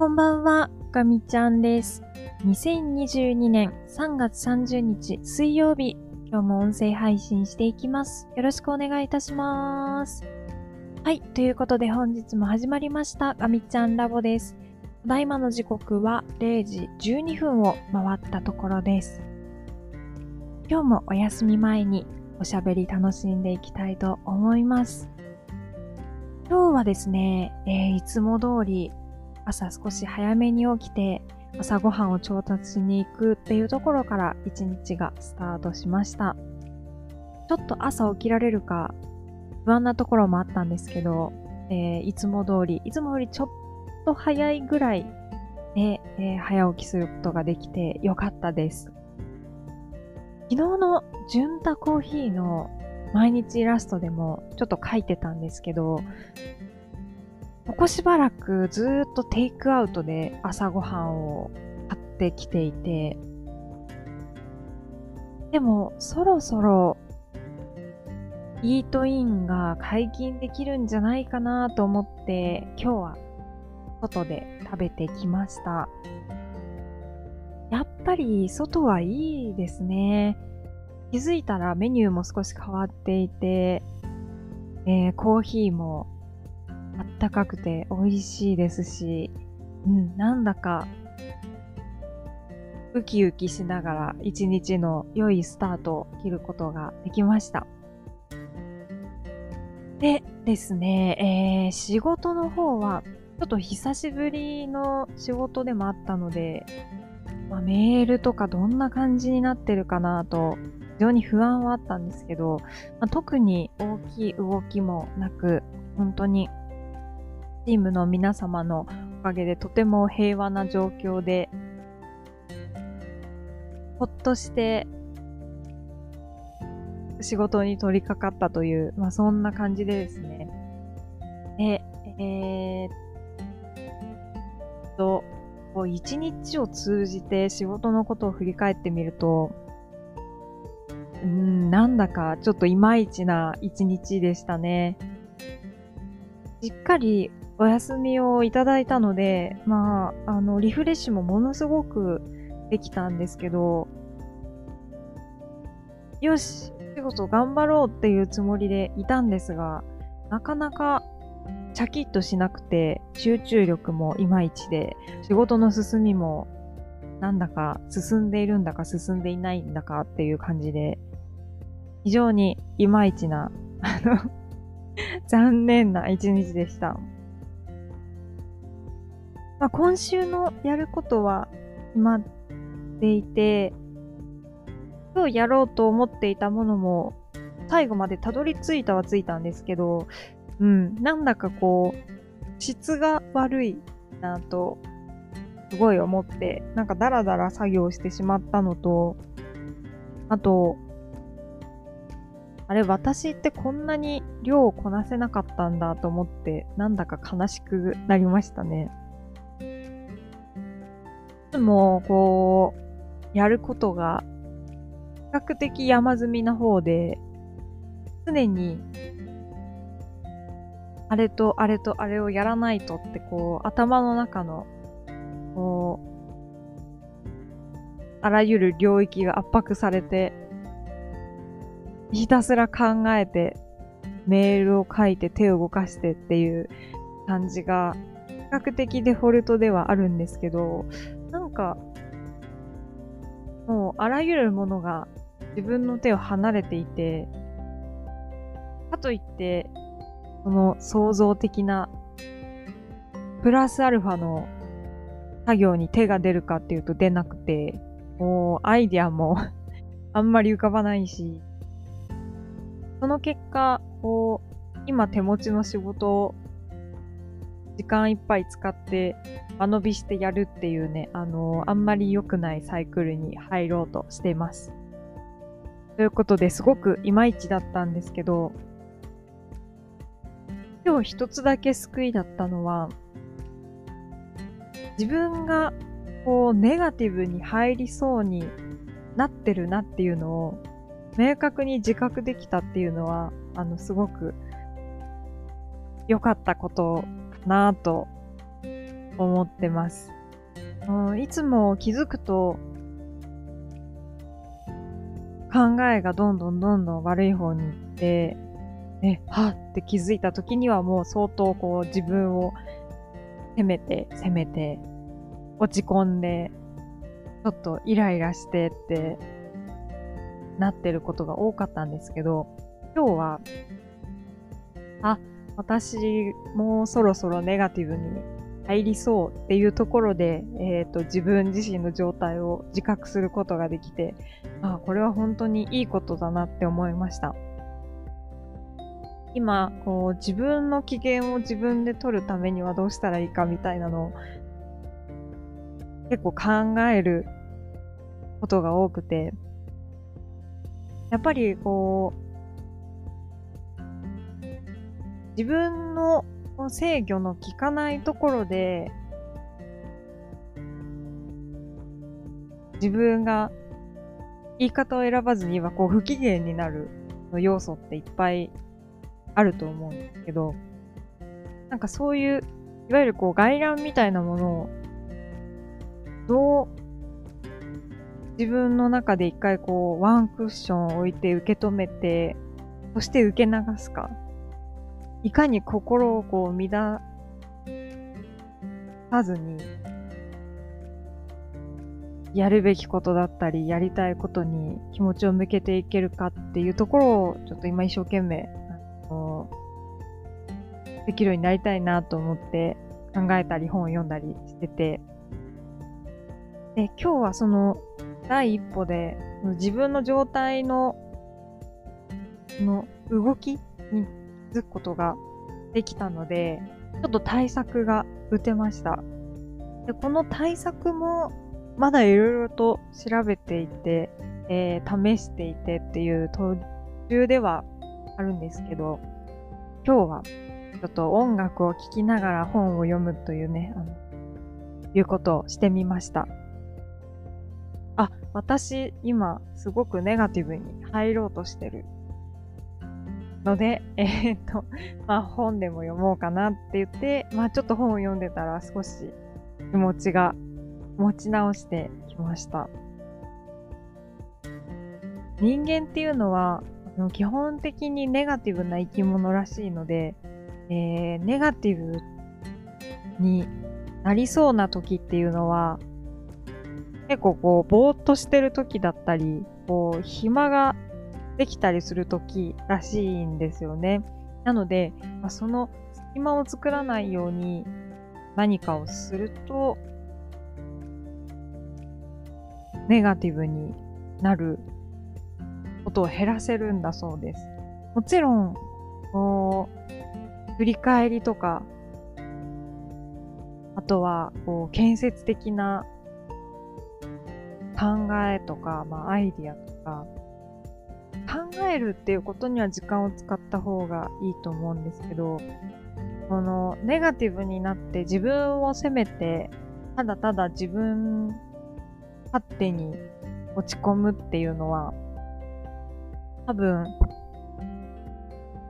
こんばんは、ガミちゃんです。2022年3月30日水曜日、今日も音声配信していきます。よろしくお願いいたします。はい、ということで本日も始まりました、ガミちゃんラボです。ただいまの時刻は0時12分を回ったところです。今日もお休み前におしゃべり楽しんでいきたいと思います。今日はですね、えーいつも通り朝少し早めに起きて朝ごはんを調達しに行くっていうところから一日がスタートしました。ちょっと朝起きられるか不安なところもあったんですけど、えーいつも通り、いつもよりちょっと早いぐらいで、えー早起きすることができてよかったです。昨日のジュンタコーヒーの毎日イラストでもちょっと書いてたんですけど、ここしばらくずっとテイクアウトで朝ごはんを買ってきていて、でもそろそろイートインが解禁できるんじゃないかなと思って今日は外で食べてきました。やっぱり外はいいですね。気づいたらメニューも少し変わっていて、えーコーヒーもあったかくて美味しいですし、うん、なんだかウキウキしながら一日の良いスタートを切ることができました。でですね、えー仕事の方はちょっと久しぶりの仕事でもあったので、まあ、メールとかどんな感じになってるかなと非常に不安はあったんですけど、まあ特に大きい動きもなく、本当にチームの皆様のおかげでとても平和な状況で、ほっとして仕事に取り掛かったという、まあそんな感じでですね。で、えーっと、一日を通じて仕事のことを振り返ってみると、うん、なんだかちょっといまいちな一日でしたね。しっかりお休みをいただいたので、まあ、あの、リフレッシュもものすごくできたんですけど、よし、仕事頑張ろうっていうつもりでいたんですが、なかなかシャキッとしなくて、集中力もいまいちで、仕事の進みもなんだか進んでいるんだか進んでいないんだかっていう感じで、非常にいまいちな、あの、残念な一日でした。まあ、今週のやることは決まっていて、今日やろうと思っていたものも最後までたどり着いたはついたんですけど、うん、なんだかこう、質が悪いなと、すごい思って、なんかダラダラ作業してしまったのと、あと、あれ、私ってこんなに量をこなせなかったんだと思って、なんだか悲しくなりましたね。でも、こう、やることが、比較的山積みな方で、常に、あれとあれとあれをやらないとって、こう、頭の中の、こう、あらゆる領域が圧迫されて、ひたすら考えて、メールを書いて手を動かしてっていう感じが、比較的デフォルトではあるんですけど、か、もうあらゆるものが自分の手を離れていて、かといって、その創造的な、プラスアルファの作業に手が出るかっていうと出なくて、もうアイディアも あんまり浮かばないし、その結果、こう、今手持ちの仕事時間いっぱい使って間延びしてやるっていうね、あのあんまり良くないサイクルに入ろうとしています。ということですごくいまいちだったんですけど、今日一つだけ救いだったのは、自分がこうネガティブに入りそうになってるなっていうのを明確に自覚できたっていうのは、あの、すごく良かったことかなと思ってます。うん、いつも気づくと、考えがどんどんどんどん悪い方に行って、ね、はって気づいた時にはもう相当こう自分を責めて、責めて、落ち込んで、ちょっとイライラしてってなってることが多かったんですけど、今日は、あ、私もそろそろネガティブに入りそうっていうところで、えっ、ー、と、自分自身の状態を自覚することができて、あ、これは本当にいいことだなって思いました。今、こう、自分の機嫌を自分で取るためにはどうしたらいいかみたいなのを結構考えることが多くて、やっぱりこう、自分の制御の効かないところで、自分が言い方を選ばずにはこう不機嫌になるの要素っていっぱいあると思うんですけど、なんかそういう、いわゆるこう外乱みたいなものを、どう、自分の中で一回こう、ワンクッション置いて受け止めて、そして受け流すか。いかに心をこう乱さずに、やるべきことだったり、やりたいことに気持ちを向けていけるかっていうところを、ちょっと今一生懸命、あの、できるようになりたいなと思って考えたり本を読んだりしてて、で、今日はその第一歩で自分の状態の、の動きにづくことができたので、ちょっと対策が打てました。で、この対策もまだいろいろと調べていて、えー、試していてっていう途中ではあるんですけど、今日はちょっと音楽を聴きながら本を読むというね、あの、いうことをしてみました。あ、私今すごくネガティブに入ろうとしてるので、えー、っと、まあ本でも読もうかなって言って、まあちょっと本を読んでたら少し気持ちが持ち直してきました。人間っていうのは、あの基本的にネガティブな生き物らしいので、えー、ネガティブになりそうな時っていうのは、結構こう、ぼーっとしてる時だったり、こう、暇ができたりする時らしいんですよね。なので、まあ、その隙間を作らないように何かをすると、ネガティブになることを減らせるんだそうです。もちろん、こう、振り返りとか、あとは、こう、建設的な考えとか、まあ、アイディアとか、考えるっていうことには時間を使った方がいいと思うんですけど、このネガティブになって自分を責めて、ただただ自分勝手に落ち込むっていうのは、多分、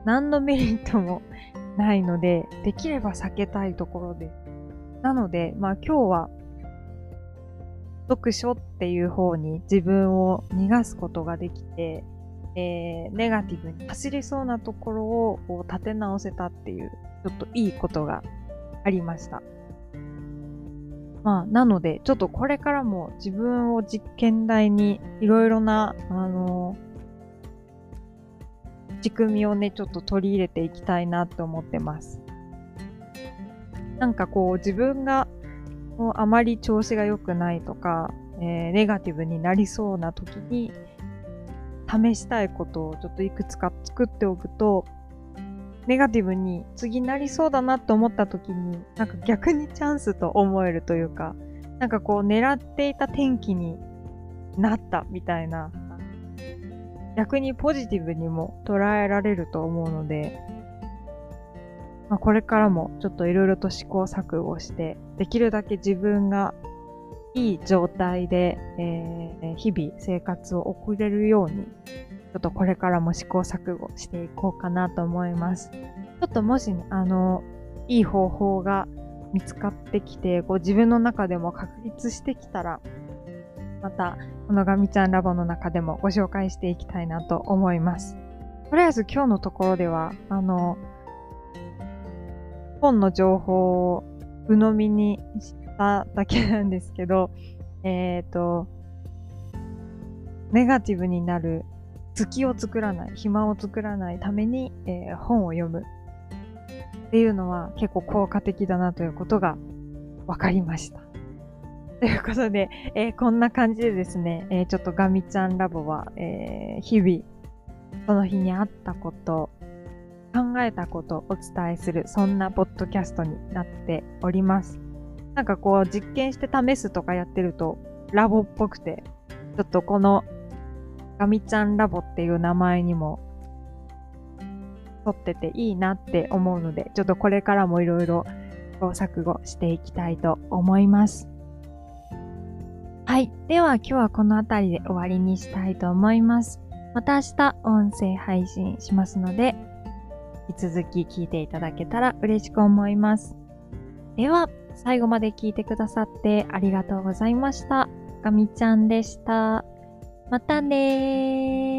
何のメリットもないので、できれば避けたいところです。なので、まあ今日は、読書っていう方に自分を逃がすことができて、えー、ネガティブに走りそうなところをこう立て直せたっていう、ちょっといいことがありました。まあ、なので、ちょっとこれからも自分を実験台にいろいろな、あのー、仕組みをね、ちょっと取り入れていきたいなって思ってます。なんかこう、自分がもうあまり調子が良くないとか、えー、ネガティブになりそうな時に、試したいことをちょっといくつか作っておくと、ネガティブに次なりそうだなと思った時に、なんか逆にチャンスと思えるというか、なんかこう狙っていた天気になったみたいな、逆にポジティブにも捉えられると思うので、まあ、これからもちょっといろいろと試行錯誤して、できるだけ自分がいい状態で、えー、日々生活を送れるように、ちょっとこれからも試行錯誤していこうかなと思います。ちょっともし、ね、あの、いい方法が見つかってきて、こう自分の中でも確立してきたら、また、このガミちゃんラボの中でもご紹介していきたいなと思います。とりあえず今日のところでは、あの、本の情報を鵜呑みにしただけなんですけど、えっ、ー、と、ネガティブになる月を作らない、暇を作らないために、えー、本を読むっていうのは結構効果的だなということが分かりました。ということで、えー、こんな感じでですね、えー、ちょっとガミちゃんラボは、えー、日々、その日にあったこと、考えたことをお伝えする、そんなポッドキャストになっております。なんかこう、実験して試すとかやってると、ラボっぽくて、ちょっとこのガミちゃんラボっていう名前にも沿ってていいなって思うので、ちょっとこれからもいろいろ試錯誤していきたいと思います。はい。では今日はこの辺りで終わりにしたいと思います。また明日音声配信しますので、引き続き聞いていただけたら嬉しく思います。では、最後まで聞いてくださってありがとうございました。ガミちゃんでした。またねー。